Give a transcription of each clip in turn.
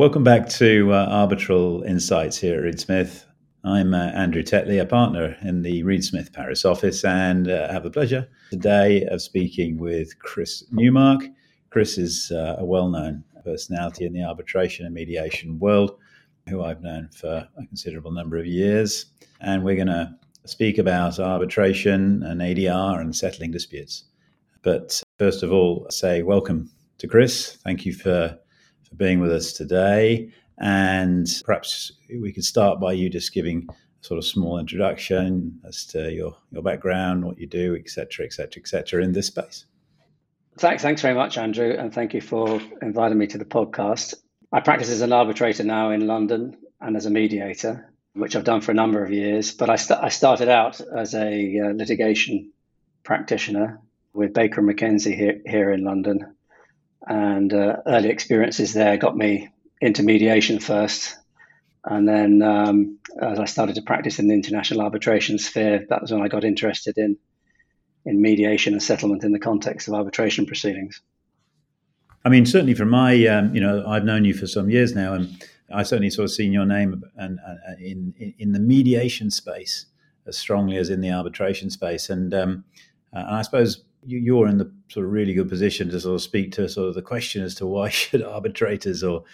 Welcome back to uh, Arbitral Insights here at Reed Smith. I'm uh, Andrew Tetley, a partner in the Reed Smith Paris office, and uh, have the pleasure today of speaking with Chris Newmark. Chris is uh, a well known personality in the arbitration and mediation world, who I've known for a considerable number of years. And we're going to speak about arbitration and ADR and settling disputes. But first of all, say welcome to Chris. Thank you for, for being with us today. And perhaps we could start by you just giving a sort of small introduction as to your, your background, what you do, etc., etc., etc. in this space. Thanks, thanks very much, Andrew, and thank you for inviting me to the podcast. I practice as an arbitrator now in London and as a mediator, which I've done for a number of years. But I, st- I started out as a uh, litigation practitioner with Baker McKenzie here, here in London, and uh, early experiences there got me into mediation first. And then, um, as I started to practice in the international arbitration sphere, that was when I got interested in in mediation and settlement in the context of arbitration proceedings. I mean, certainly from my, um, you know, I've known you for some years now, and I certainly sort of seen your name and, in, in, in the mediation space as strongly as in the arbitration space, and um, and I suppose you, are in the sort of really good position to sort of speak to sort of the question as to why should arbitrators or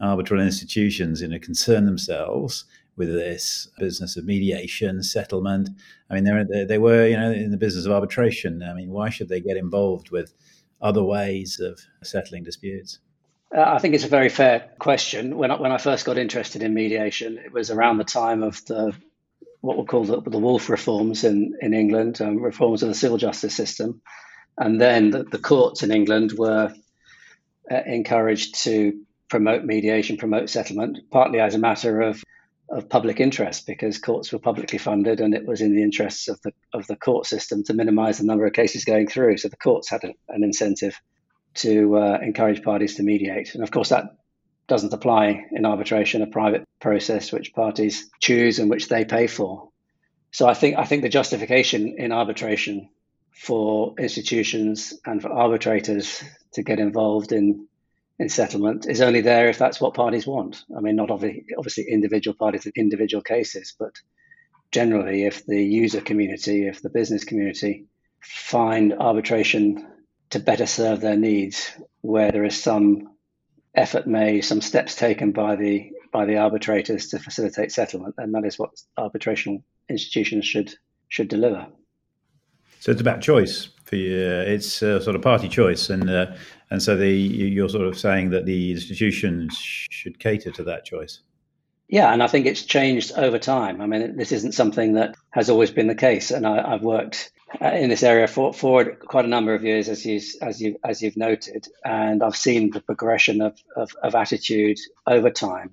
arbitral institutions, you know, concern themselves with this business of mediation, settlement. I mean, they they were, you know, in the business of arbitration. I mean, why should they get involved with other ways of settling disputes? Uh, I think it's a very fair question. When I, when I first got interested in mediation, it was around the time of the what we call the, the Woolf reforms in in England, um, reforms of the civil justice system, and then the, the courts in England were uh, encouraged to promote mediation, promote settlement, partly as a matter of of public interest because courts were publicly funded and it was in the interests of the of the court system to minimize the number of cases going through. So the courts had a, an incentive to uh, encourage parties to mediate, and of course that doesn't apply in arbitration, a private process which parties choose and which they pay for. So I think I think the justification in arbitration for institutions and for arbitrators to get involved in in settlement is only there if that's what parties want. I mean, not obviously individual parties in individual cases, but generally, if the user community, if the business community find arbitration to better serve their needs, where there is some effort made, some steps taken by the by the arbitrators to facilitate settlement, then that is what arbitration institutions should should deliver. So it's about choice for you. It's a sort of party choice, and uh, and so the you're sort of saying that the institutions should cater to that choice. Yeah, and I think it's changed over time. I mean, this isn't something that has always been the case, and I, have worked uh, in this area for, for quite a number of years, as you as you as you've noted, and I've seen the progression of of, of attitude over time.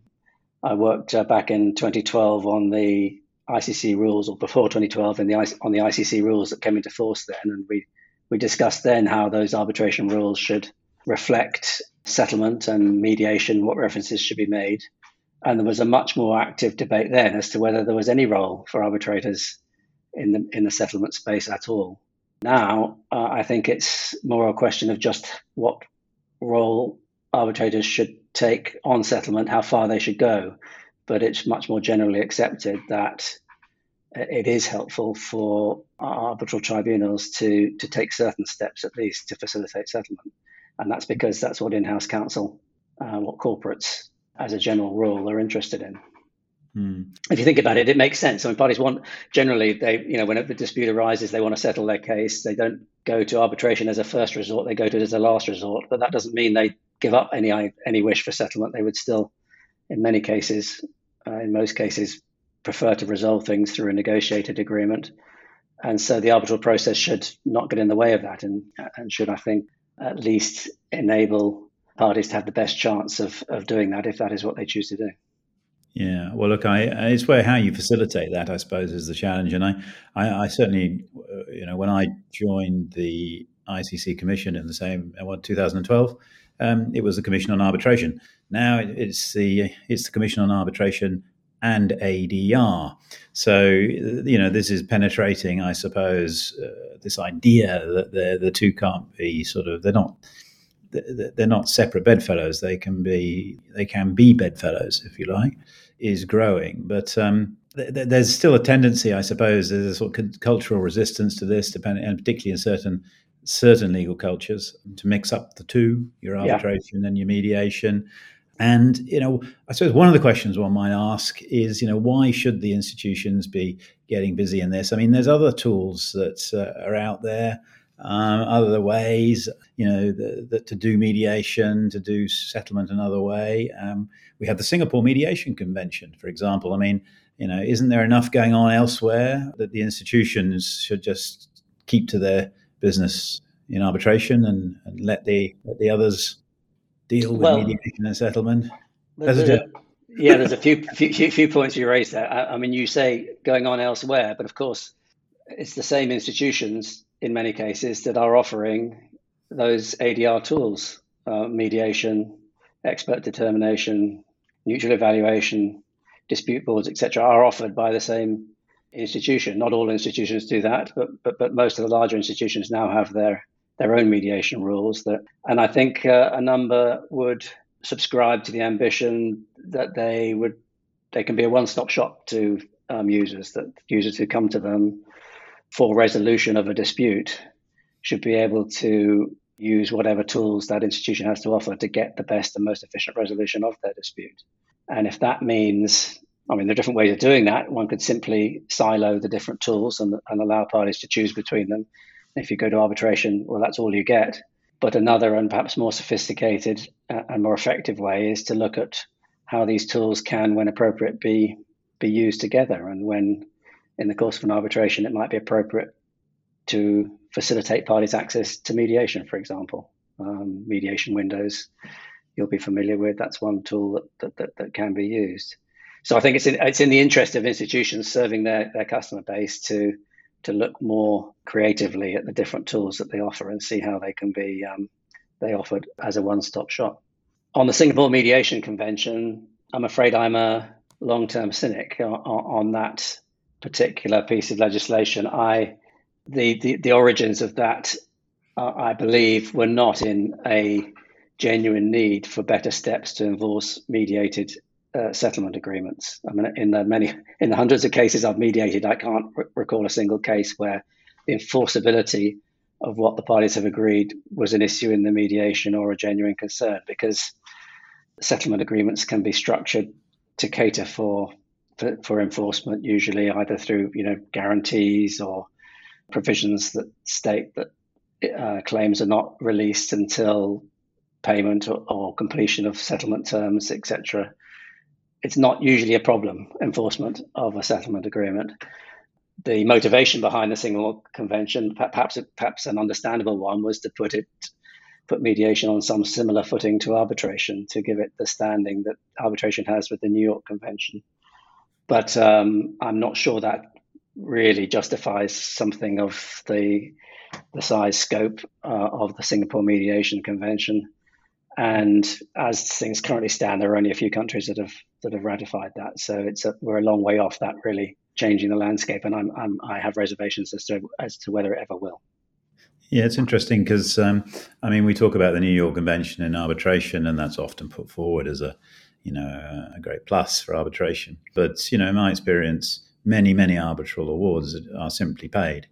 I worked uh, back in 2012 on the ICC rules, or before 2012, in the on the ICC rules that came into force then, and we we discussed then how those arbitration rules should reflect settlement and mediation, what references should be made. And there was a much more active debate then as to whether there was any role for arbitrators in the in the settlement space at all. Now, uh, I think it's more a question of just what role arbitrators should take on settlement, how far they should go. But it's much more generally accepted that it is helpful for arbitral tribunals to to take certain steps at least to facilitate settlement and that's because that's what in-house counsel, uh, what corporates, as a general rule, are interested in. Hmm. If you think about it, it makes sense. I mean, parties want generally they, you know, when a dispute arises, they want to settle their case. They don't go to arbitration as a first resort; they go to it as a last resort. But that doesn't mean they give up any any wish for settlement. They would still, in many cases, uh, in most cases, prefer to resolve things through a negotiated agreement. And so the arbitral process should not get in the way of that, and and should, I think, at least enable parties to have the best chance of, of doing that if that is what they choose to do. Yeah, well, look, I, it's where how you facilitate that, I suppose, is the challenge. And I, I, I certainly, uh, you know, when I joined the ICC Commission in the same, uh, what, 2012, um, it was the Commission on Arbitration. Now it's the it's the Commission on Arbitration and ADR. So you know this is penetrating, I suppose, uh, this idea that the the two can't be sort of they're not they're not separate bedfellows. They can be they can be bedfellows if you like. Is growing, but um, th- there's still a tendency, I suppose, there's a sort of cultural resistance to this, depending, and particularly in certain certain legal cultures, to mix up the two, your arbitration yeah. and your mediation. And you know, I suppose one of the questions one might ask is, you know, why should the institutions be getting busy in this? I mean, there's other tools that uh, are out there, um, other ways, you know, that to do mediation, to do settlement another way. Um, we have the Singapore Mediation Convention, for example. I mean, you know, isn't there enough going on elsewhere that the institutions should just keep to their business in arbitration and, and let the let the others deal with well, mediation and settlement? There's a, yeah, there's a few, few few points you raised there. I, I, mean, you say going on elsewhere, but of course, it's the same institutions in many cases that are offering those ADR tools: uh, mediation, expert determination, neutral evaluation, dispute boards, etc., are offered by the same institution. Not all institutions do that, but but, but most of the larger institutions now have their their own mediation rules. That, and I think uh, a number would subscribe to the ambition that they would they can be a one-stop shop to um, users. That users who come to them for resolution of a dispute should be able to use whatever tools that institution has to offer to get the best and most efficient resolution of their dispute. And if that means, I mean, there are different ways of doing that. One could simply silo the different tools and, and allow parties to choose between them. If you go to arbitration, well, that's all you get. But another and perhaps more sophisticated uh, and more effective way is to look at how these tools can, when appropriate, be be used together, and when, in the course of an arbitration, it might be appropriate to facilitate parties' access to mediation, for example. Um, mediation windows you'll be familiar with. That's one tool that, that, that, that, can be used. So I think it's in, it's in the interest of institutions serving their, their customer base to to look more creatively at the different tools that they offer and see how they can be um, they offered as a one-stop shop. On the Singapore Mediation Convention, I'm afraid I'm a long-term cynic on, on that particular piece of legislation. I the the, the origins of that, uh, I believe, were not in a genuine need for better steps to enforce mediated uh, settlement agreements. I mean, in the many, in the hundreds of cases I've mediated, I can't r- recall a single case where the enforceability of what the parties have agreed was an issue in the mediation or a genuine concern, because settlement agreements can be structured to cater for for, for enforcement, usually either through you know guarantees or provisions that state that uh, claims are not released until payment or, or completion of settlement terms, etc it's not usually a problem enforcement of a settlement agreement. The motivation behind the Singapore Convention, perhaps perhaps an understandable one, was to put it put mediation on some similar footing to arbitration to give it the standing that arbitration has with the New York Convention. But um, I'm not sure that really justifies something of the the size scope uh, of the Singapore Mediation Convention. And as things currently stand, there are only a few countries that have that have ratified that. So it's a, we're a long way off that really changing the landscape, and I'm, I'm i have reservations as to as to whether it ever will. Yeah, it's interesting because um, I mean we talk about the New York Convention in arbitration, and that's often put forward as a you know a great plus for arbitration. But you know, in my experience, many many arbitral awards are simply paid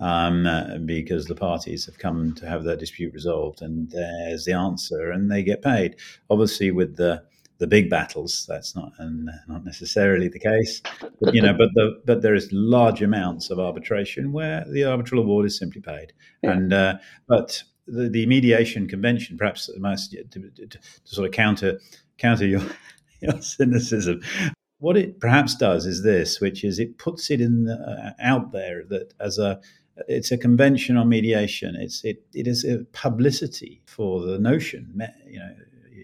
um, because the parties have come to have their dispute resolved, and there's the answer, and they get paid. Obviously, with the the big battles, that's not and not necessarily the case, but you know, but the but there is large amounts of arbitration where the arbitral award is simply paid, yeah. and uh, but the, the mediation convention, perhaps most to, to, to, sort of counter counter your your cynicism, what it perhaps does is this, which is it puts it in the, uh, out there that as a it's a convention on mediation. It's it it is a publicity for the notion. You know,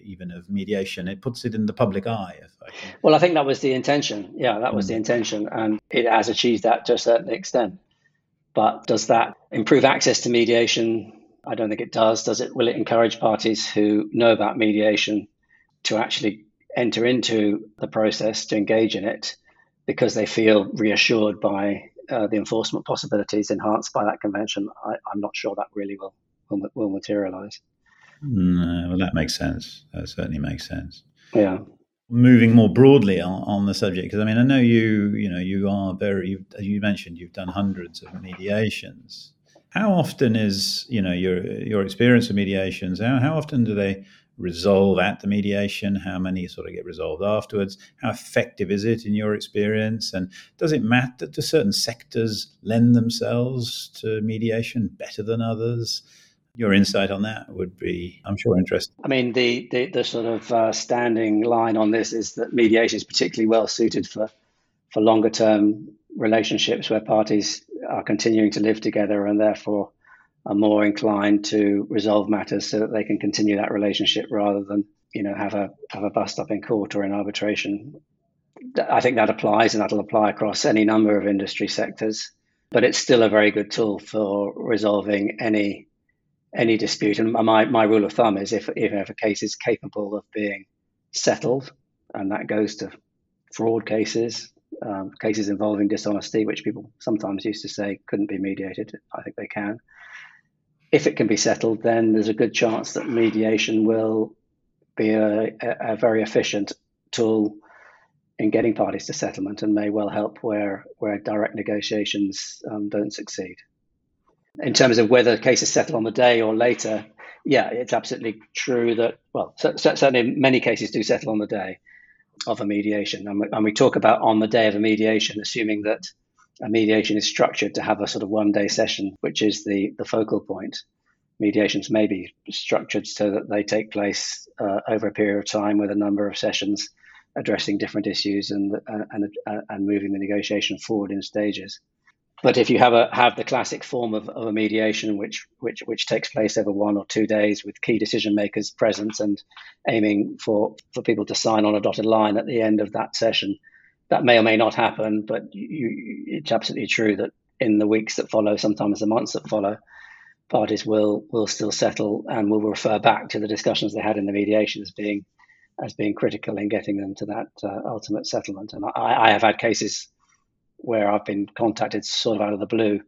even of mediation. It puts it in the public eye. I well, I think that was the intention. Yeah, that was mm. the intention, and it has achieved that to a certain extent. But does that improve access to mediation? I don't think it does. Does it? Will it encourage parties who know about mediation to actually enter into the process to engage in it because they feel reassured by uh, the enforcement possibilities enhanced by that convention, I, am not sure that really will will, will materialize. No, well, that makes sense. That certainly makes sense. Yeah. Moving more broadly on, on the subject, because I mean, I know you, you know, you are very, as you mentioned, you've done hundreds of mediations. How often is, you know, your your experience of mediations? How how often do they resolve at the mediation? How many sort of get resolved afterwards? How effective is it in your experience? And does it matter? Do certain sectors lend themselves to mediation better than others? Your insight on that would be, I'm sure, interesting. I mean, the the, the sort of uh, standing line on this is that mediation is particularly well suited for for longer term relationships where parties are continuing to live together and therefore are more inclined to resolve matters so that they can continue that relationship rather than you know have a have a bust up in court or in arbitration. I think that applies and that'll apply across any number of industry sectors, but it's still a very good tool for resolving any any dispute. And my, my rule of thumb is if, if a case is capable of being settled, and that goes to fraud cases, um, cases involving dishonesty, which people sometimes used to say couldn't be mediated. I think they can if it can be settled, then there's a good chance that mediation will be a, a, very efficient tool in getting parties to settlement and may well help where where direct negotiations um, don't succeed. In terms of whether cases settle on the day or later, yeah, it's absolutely true that well, certainly many cases do settle on the day of a mediation, and we, and we talk about on the day of a mediation, assuming that mediation is structured to have a sort of one day session, which is the, the focal point. Mediations may be structured so that they take place uh, over a period of time with a number of sessions addressing different issues and, uh, and, uh, and moving the negotiation forward in stages. But if you have a have the classic form of, of a mediation, which which which takes place over one or two days with key decision makers present and aiming for, for people to sign on a dotted line at the end of that session, that may or may not happen, but you, it's absolutely true that in the weeks that follow, sometimes the months that follow, parties will will still settle and will refer back to the discussions they had in the mediation as being as being critical in getting them to that uh, ultimate settlement. And I, I, have had cases where I've been contacted sort of out of the blue,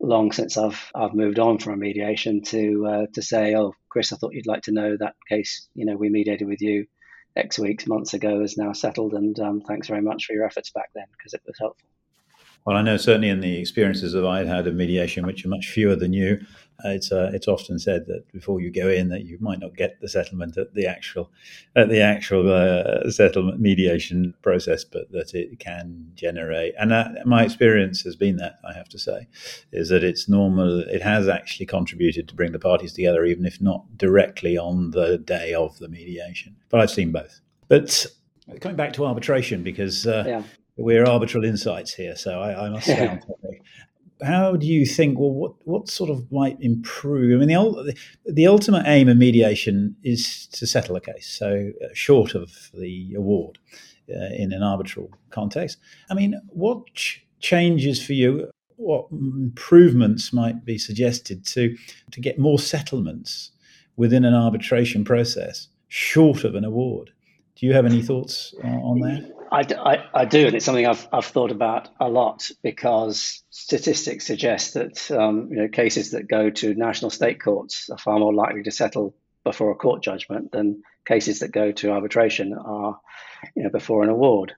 long since I've I've moved on from a mediation to uh, to say, oh, Chris, I thought you'd like to know that case. You know, we mediated with you X weeks, months ago is now settled. And um, thanks very much for your efforts back then because it was helpful. Well, I know certainly in the experiences that I'd had of mediation, which are much fewer than you, it's uh, it's often said that before you go in, that you might not get the settlement at the actual at the actual uh, settlement mediation process, but that it can generate. And that, my experience has been that I have to say, is that it's normal. It has actually contributed to bring the parties together, even if not directly on the day of the mediation. But I've seen both. But coming back to arbitration, because uh, yeah we're arbitral insights here, so I, I must say on topic. How do you think? Well, what what sort of might improve? I mean, the the ultimate aim of mediation is to settle a case, so uh, short of the award uh, in an arbitral context. I mean, what ch- changes for you? What improvements might be suggested to to get more settlements within an arbitration process, short of an award? Do you have any thoughts on, on that? I, I, I, do, and it's something I've, I've thought about a lot because statistics suggest that um, you know, cases that go to national state courts are far more likely to settle before a court judgment than cases that go to arbitration are you know, before an award.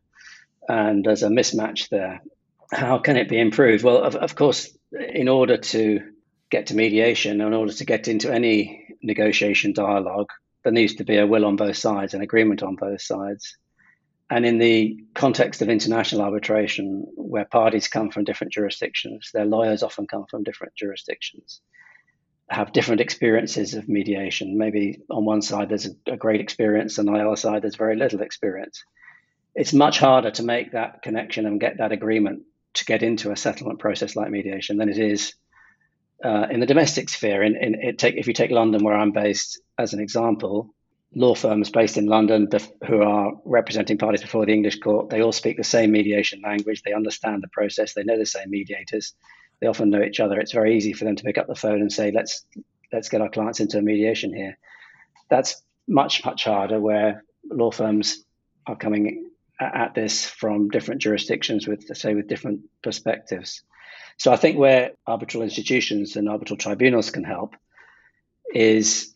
And there's a mismatch there. How can it be improved? Well, of, of course, in order to get to mediation, in order to get into any negotiation dialogue, there needs to be a will on both sides, an agreement on both sides. And in the context of international arbitration, where parties come from different jurisdictions, their lawyers often come from different jurisdictions, have different experiences of mediation. Maybe on one side there's a, great experience, and on the other side there's very little experience. It's much harder to make that connection and get that agreement to get into a settlement process like mediation than it is uh, in the domestic sphere. In, in take, if you take London, where I'm based, as an example, law firms based in London who are representing parties before the English court. They all speak the same mediation language. They understand the process. They know the same mediators. They often know each other. It's very easy for them to pick up the phone and say, "Let's let's get our clients into a mediation here." That's much much harder where law firms are coming at this from different jurisdictions with say with different perspectives. So I think where arbitral institutions and arbitral tribunals can help is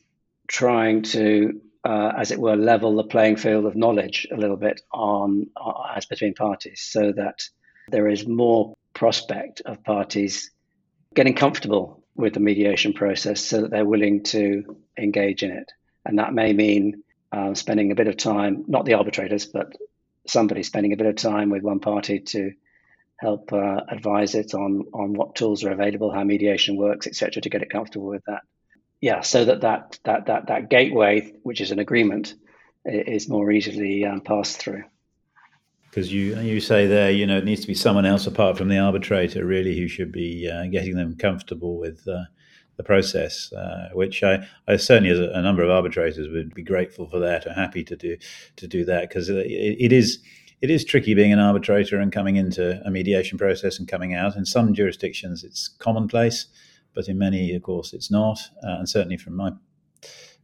trying to uh, as it were, level the playing field of knowledge a little bit on uh, as between parties, so that there is more prospect of parties getting comfortable with the mediation process, so that they're willing to engage in it, and that may mean uh, spending a bit of time, not the arbitrators, but somebody spending a bit of time with one party to help uh, advise it on on what tools are available, how mediation works, etc., to get it comfortable with that yeah, so that that that that that gateway, which is an agreement, is more easily um, passed through. Because you you say there, you know, it needs to be someone else apart from the arbitrator, really, who should be uh, getting them comfortable with uh, the process. Uh, which I, I certainly, as a, a, number of arbitrators, would be grateful for that or happy to do to do that because it, it is it is tricky being an arbitrator and coming into a mediation process and coming out. In some jurisdictions, it's commonplace but in many, of course, it's not. Uh, and certainly from my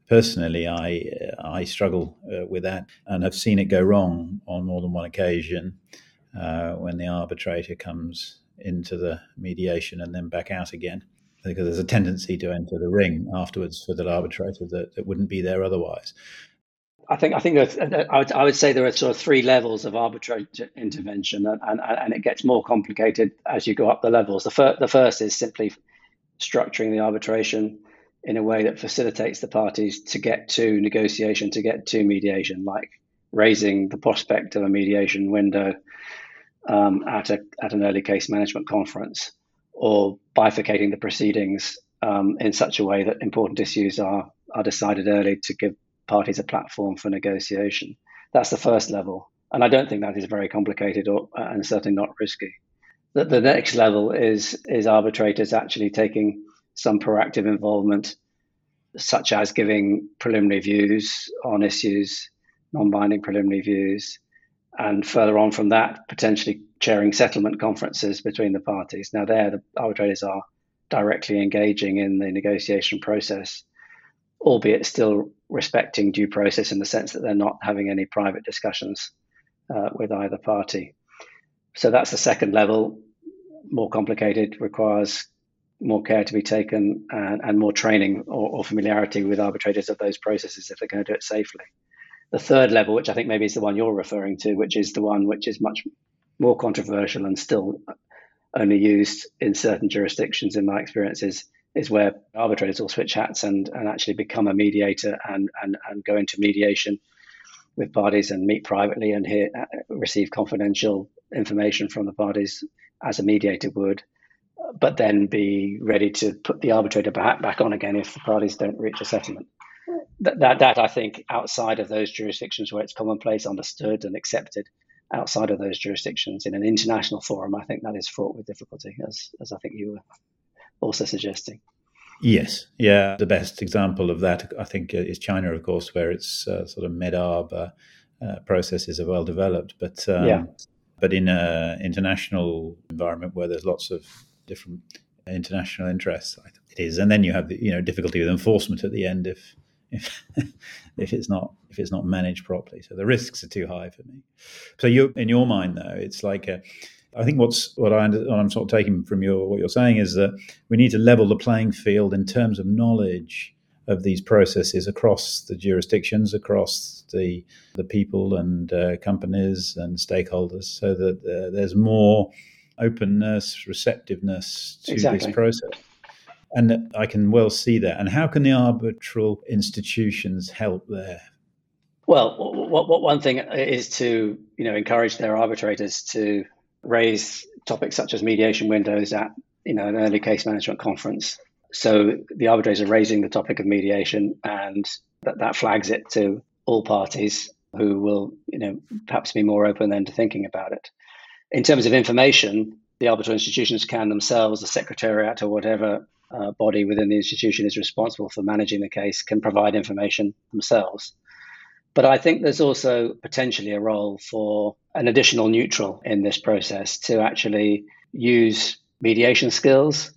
personally, I I struggle uh, with that and have seen it go wrong on more than one occasion uh, when the arbitrator comes into the mediation and then back out again. Because there's a tendency to enter the ring afterwards for the arbitrator that, that wouldn't be there otherwise. I think I think that I would, I would say there are sort of three levels of arbitrator intervention, and, and, and it gets more complicated as you go up the levels. The, fir- the first is simply structuring the arbitration in a way that facilitates the parties to get to negotiation, to get to mediation, like raising the prospect of a mediation window um, at, a, at an early case management conference, or bifurcating the proceedings um, in such a way that important issues are, are decided early to give parties a platform for negotiation. That's the first level. And I don't think that is very complicated or, and certainly not risky the, the next level is is arbitrators actually taking some proactive involvement, such as giving preliminary views on issues, non-binding preliminary views, and further on from that, potentially chairing settlement conferences between the parties. Now, there, the arbitrators are directly engaging in the negotiation process, albeit still respecting due process in the sense that they're not having any private discussions uh, with either party. So that's the second level, more complicated, requires more care to be taken and, and more training or, or, familiarity with arbitrators of those processes if they're going to do it safely. The third level, which I think maybe is the one you're referring to, which is the one which is much more controversial and still only used in certain jurisdictions, in my experience, is, is where arbitrators will switch hats and, and actually become a mediator and, and, and go into mediation with parties and meet privately and hear, receive confidential information from the parties as a mediator would, but then be ready to put the arbitrator back, back on again if the parties don't reach a settlement. That, that, that I think outside of those jurisdictions where it's commonplace, understood, and accepted, outside of those jurisdictions in an international forum, I think that is fraught with difficulty, as, as I think you were also suggesting. Yes, yeah. The best example of that, I think, uh, is China, of course, where it's uh, sort of med-arb uh, uh, processes are well developed. But um, yeah. But in an international environment where there's lots of different international interests, it is. And then you have the you know difficulty with enforcement at the end if if if it's not if it's not managed properly. So the risks are too high for me. So you in your mind though, it's like a I think what's what, I, I'm sort of taking from your what you're saying is that we need to level the playing field in terms of knowledge of these processes across the jurisdictions, across the the people and uh, companies and stakeholders, so that uh, there's more openness, receptiveness to exactly. this process. And I can well see that. And how can the arbitral institutions help there? Well, what, what, one thing is to you know encourage their arbitrators to raise topics such as mediation windows at you know an early case management conference. So the arbitrators are raising the topic of mediation, and that, that flags it to all parties who will you know perhaps be more open then to thinking about it. In terms of information, the arbitral institutions can themselves, the secretariat or whatever uh, body within the institution is responsible for managing the case, can provide information themselves. But I think there's also potentially a role for an additional neutral in this process to actually use mediation skills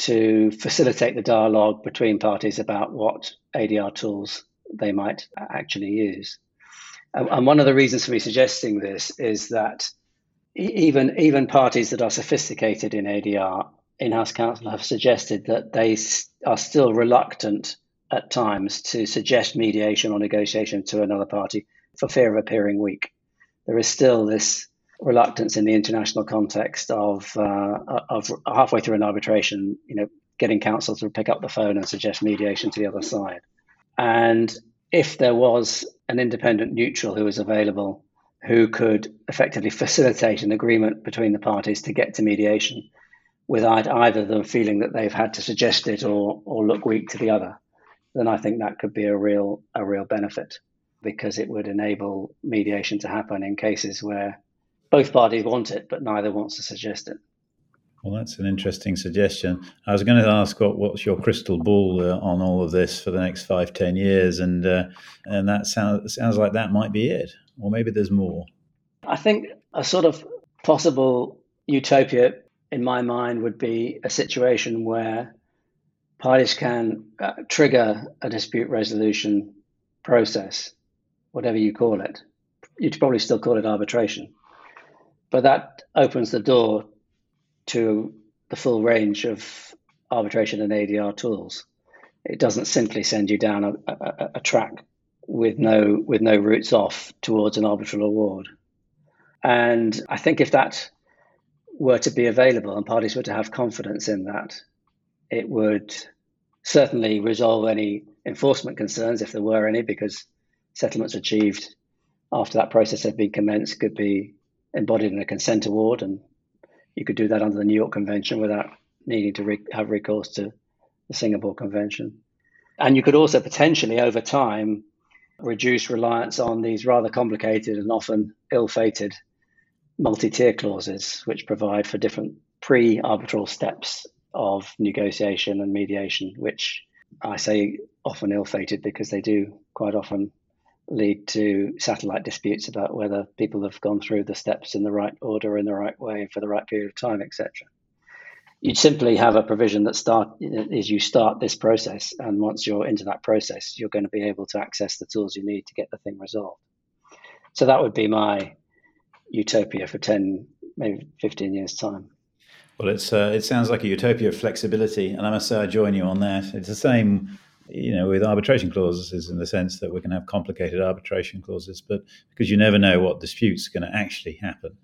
to facilitate the dialogue between parties about what ADR tools they might actually use. And one of the reasons for me suggesting this is that even even parties that are sophisticated in ADR, in-house counsel have suggested that they are still reluctant at times to suggest mediation or negotiation to another party for fear of appearing weak. There is still this reluctance in the international context of uh, of halfway through an arbitration, you know, getting counsel to pick up the phone and suggest mediation to the other side. And if there was an independent neutral who was available who could effectively facilitate an agreement between the parties to get to mediation without either of them feeling that they've had to suggest it or, or look weak to the other, then I think that could be a real a real benefit because it would enable mediation to happen in cases where both parties want it, but neither wants to suggest it. Well, that's an interesting suggestion. I was going to ask what, what's your crystal ball uh, on all of this for the next five, ten years, and uh, and that sounds sounds like that might be it, or maybe there's more. I think a sort of possible utopia in my mind would be a situation where parties can uh, trigger a dispute resolution process, whatever you call it. You'd probably still call it arbitration, but that opens the door to the full range of arbitration and ADR tools. It doesn't simply send you down a, a, a track with no with no routes off towards an arbitral award. And I think if that were to be available and parties were to have confidence in that, it would certainly resolve any enforcement concerns if there were any, because settlements achieved after that process had been commenced could be embodied in a consent award and you could do that under the New York Convention without needing to re- have recourse to the Singapore Convention. And you could also potentially, over time, reduce reliance on these rather complicated and often ill fated multi tier clauses, which provide for different pre arbitral steps of negotiation and mediation, which I say often ill fated because they do quite often lead to satellite disputes about whether people have gone through the steps in the right order in the right way for the right period of time, etc. You'd simply have a provision that start is you start this process, and once you're into that process, you're going to be able to access the tools you need to get the thing resolved. So that would be my utopia for ten, maybe fifteen years time. Well, it's uh, it sounds like a utopia of flexibility, and I must say I join you on that. It's the same you know, with arbitration clauses in the sense that we can have complicated arbitration clauses, but because you never know what disputes are going to actually happen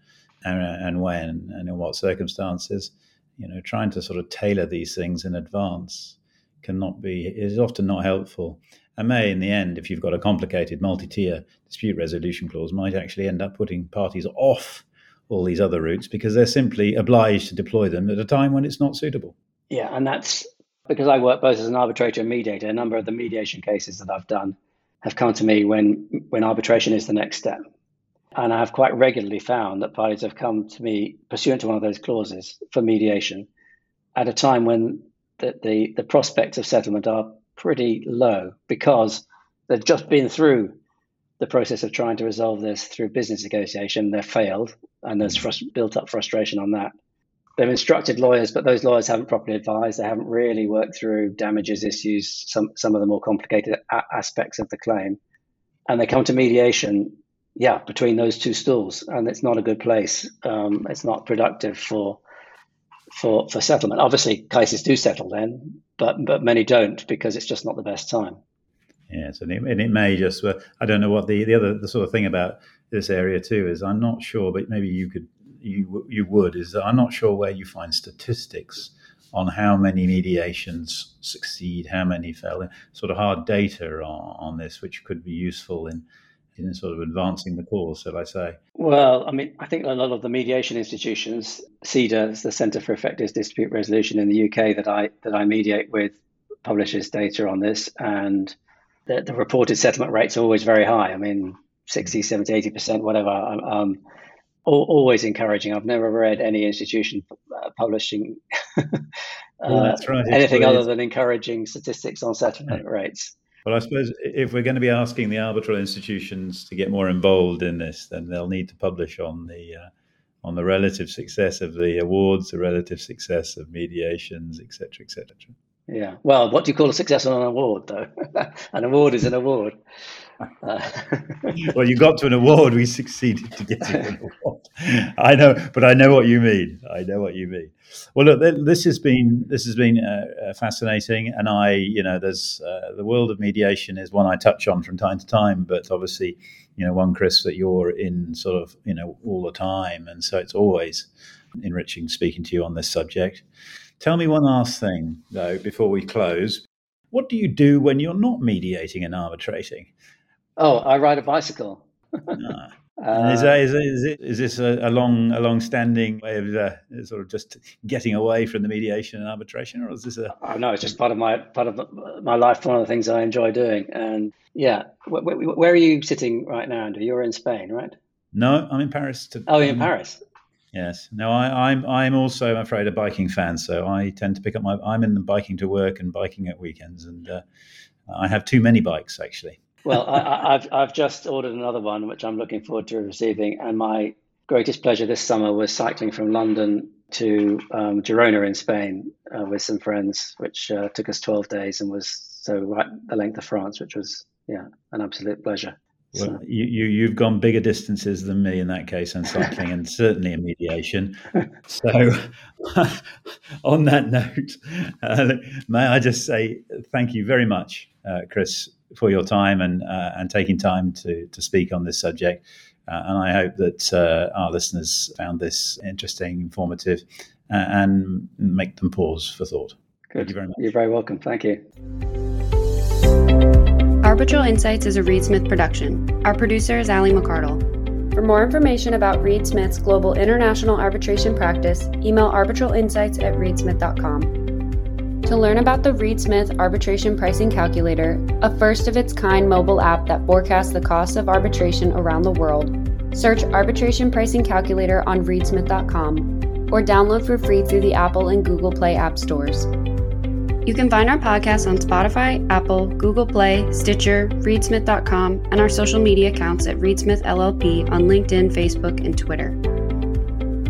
and, and when and in what circumstances, you know, trying to sort of tailor these things in advance cannot be is often not helpful. And may, in the end, if you've got a complicated multi-tier dispute resolution clause, might actually end up putting parties off all these other routes because they're simply obliged to deploy them at a time when it's not suitable. Yeah, and that's because I work both as an arbitrator and mediator, a number of the mediation cases that I've done have come to me when when arbitration is the next step. And I have quite regularly found that parties have come to me pursuant to one of those clauses for mediation at a time when the, the, the prospects of settlement are pretty low because they've just been through the process of trying to resolve this through business negotiation. They've failed, and there's frust- built up frustration on that they've instructed lawyers, but those lawyers haven't properly advised. They haven't really worked through damages issues, some some of the more complicated a- aspects of the claim, and they come to mediation. Yeah, between those two stools, and it's not a good place. Um, it's not productive for for for settlement. Obviously, cases do settle then, but but many don't because it's just not the best time. Yes, and it, and it may just. Uh, I don't know what the the other the sort of thing about this area too is. I'm not sure, but maybe you could you you would is that I'm not sure where you find statistics on how many mediations succeed, how many fail, sort of hard data on, on this, which could be useful in in sort of advancing the cause, shall I say? Well, I mean, I think a lot of the mediation institutions, CEDR, the Centre for Effective Dispute Resolution in the UK, that I that I mediate with, publishes data on this, and the, the reported settlement rates are always very high. I mean, 60, 70, 80 percent, whatever. Um, always encouraging. I've never read any institution uh, publishing uh, right. anything other than encouraging statistics on settlement yeah. rates. Well, I suppose if we're going to be asking the arbitral institutions to get more involved in this, then they'll need to publish on the uh, on the relative success of the awards, the relative success of mediations, etc., etc. Yeah. Well, what do you call a success on an award, though? an award is an award. Well, you got to an award. We succeeded to get to an award. I know, but I know what you mean. I know what you mean. Well, look, this has been this has been uh, uh, fascinating, and I, you know, there's uh, the world of mediation is one I touch on from time to time, but obviously, you know, one Chris that you're in sort of, you know, all the time, and so it's always enriching speaking to you on this subject. Tell me one last thing though before we close. What do you do when you're not mediating and arbitrating? Oh, I ride a bicycle. ah. Uh, is, that, is, is, it, is this a, a, long, a long-standing way of uh, sort of just getting away from the mediation and arbitration, or is this a? Oh no, it's just part of my part of my life. One of the things I enjoy doing, and yeah, where, where, are you sitting right now, Andrew? You're in Spain, right? No, I'm in Paris. To, oh, you're in Paris. Yes. No, I, I'm I'm also, I'm afraid, a biking fan. So I tend to pick up my. I'm in the biking to work and biking at weekends, and uh, I have too many bikes actually well, I, have I've just ordered another one, which I'm looking forward to receiving. And my greatest pleasure this summer was cycling from London to um, Girona in Spain uh, with some friends, which uh, took us 12 days and was so right the length of France, which was yeah an absolute pleasure. Well, so. you, you you've gone bigger distances than me in that case on cycling, and certainly in mediation. So, on that note, uh, may I just say thank you very much, uh, Chris, for your time and uh, and taking time to to speak on this subject. Uh, and I hope that uh, our listeners found this interesting, informative, uh, and make them pause for thought. Good. Thank you very much. You're very welcome. Thank you. Arbitral Insights is a Reed Smith production. Our producer is Ali McCardle. For more information about Reed Smith's global international arbitration practice, email arbitralinsights at reedsmith.com. To learn about the Reed Smith Arbitration Pricing Calculator, a first of its kind mobile app that forecasts the costs of arbitration around the world, search Arbitration Pricing Calculator on reedsmith.com or download for free through the Apple and Google Play app stores. You can find our podcast on Spotify, Apple, Google Play, Stitcher, reedsmith.com, and our social media accounts at Reedsmith LLP on LinkedIn, Facebook, and Twitter.